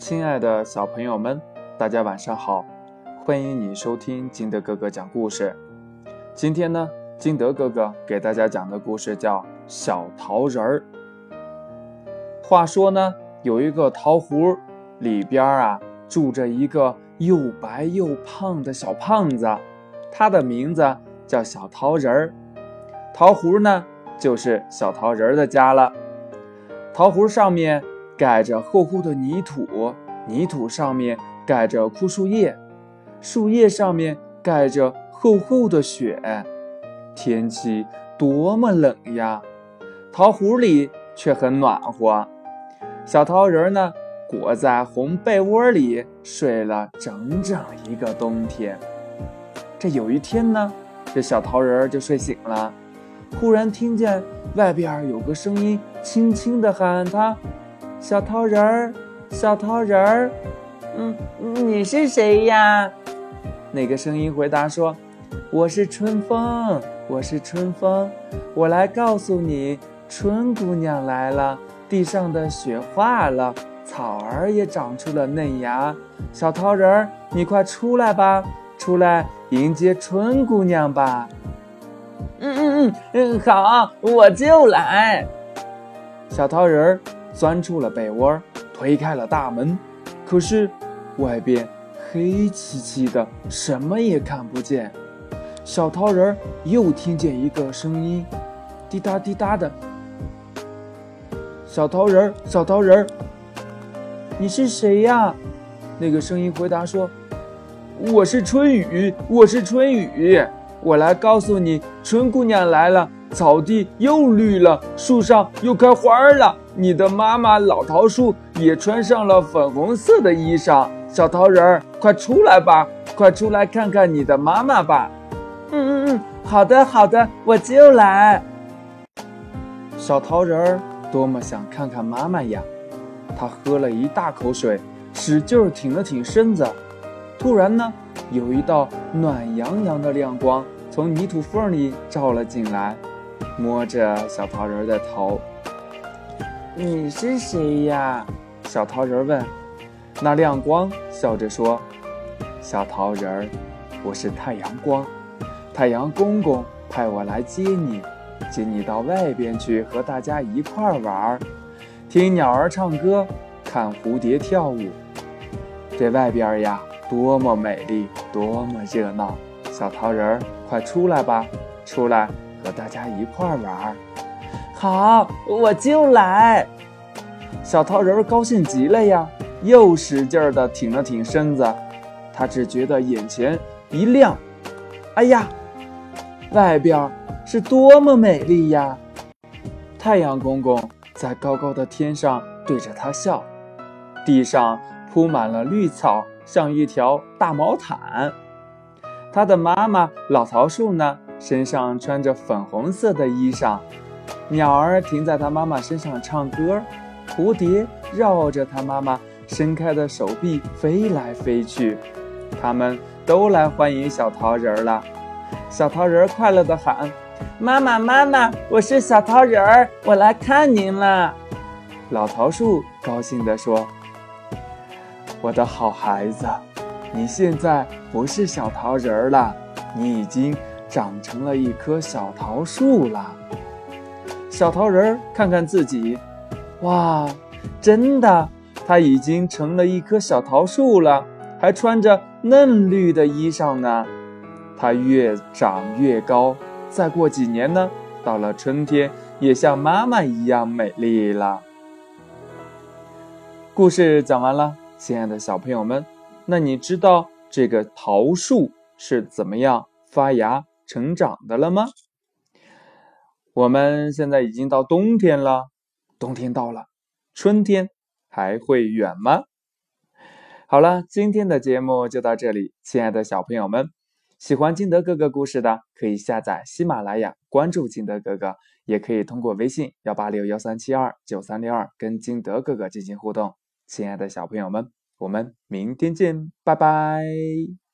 亲爱的小朋友们，大家晚上好！欢迎你收听金德哥哥讲故事。今天呢，金德哥哥给大家讲的故事叫《小桃仁儿》。话说呢，有一个桃核，里边啊住着一个又白又胖的小胖子，他的名字叫小桃仁儿。桃核呢，就是小桃仁儿的家了。桃核上面。盖着厚厚的泥土，泥土上面盖着枯树叶，树叶上面盖着厚厚的雪。天气多么冷呀！桃核里却很暖和。小桃仁呢，裹在红被窝里睡了整整一个冬天。这有一天呢，这小桃仁就睡醒了，忽然听见外边有个声音轻轻地喊他。小桃人儿，小桃人儿，嗯，你是谁呀？那个声音回答说：“我是春风，我是春风，我来告诉你，春姑娘来了。地上的雪化了，草儿也长出了嫩芽。小桃人儿，你快出来吧，出来迎接春姑娘吧。”嗯嗯嗯嗯，好，我就来。小桃人儿。钻出了被窝，推开了大门，可是外边黑漆漆的，什么也看不见。小桃仁又听见一个声音，滴答滴答的。小桃仁，小桃仁，你是谁呀？那个声音回答说：“我是春雨，我是春雨，我来告诉你，春姑娘来了。”草地又绿了，树上又开花了。你的妈妈老桃树也穿上了粉红色的衣裳。小桃人儿，快出来吧，快出来看看你的妈妈吧。嗯嗯嗯，好的好的，我就来。小桃人儿多么想看看妈妈呀！他喝了一大口水，使劲挺了挺身子。突然呢，有一道暖洋洋的亮光从泥土缝里照了进来。摸着小桃人的头，你是谁呀？小桃人问。那亮光笑着说：“小桃人，我是太阳光，太阳公公派我来接你，接你到外边去和大家一块儿玩，听鸟儿唱歌，看蝴蝶跳舞。这外边呀，多么美丽，多么热闹！小桃人，快出来吧，出来！”和大家一块玩儿，好，我就来。小桃仁高兴极了呀，又使劲儿的挺了挺身子。他只觉得眼前一亮，哎呀，外边是多么美丽呀！太阳公公在高高的天上对着他笑，地上铺满了绿草，像一条大毛毯。他的妈妈老桃树呢？身上穿着粉红色的衣裳，鸟儿停在它妈妈身上唱歌，蝴蝶绕着它妈妈伸开的手臂飞来飞去，它们都来欢迎小桃仁了。小桃仁快乐地喊：“妈妈，妈妈，我是小桃仁儿，我来看您了。”老桃树高兴地说：“我的好孩子，你现在不是小桃仁儿了，你已经……”长成了一棵小桃树了。小桃仁儿看看自己，哇，真的，它已经成了一棵小桃树了，还穿着嫩绿的衣裳呢。它越长越高，再过几年呢，到了春天，也像妈妈一样美丽了。故事讲完了，亲爱的小朋友们，那你知道这个桃树是怎么样发芽？成长的了吗？我们现在已经到冬天了，冬天到了，春天还会远吗？好了，今天的节目就到这里，亲爱的小朋友们，喜欢金德哥哥故事的，可以下载喜马拉雅，关注金德哥哥，也可以通过微信幺八六幺三七二九三六二跟金德哥哥进行互动。亲爱的小朋友们，我们明天见，拜拜。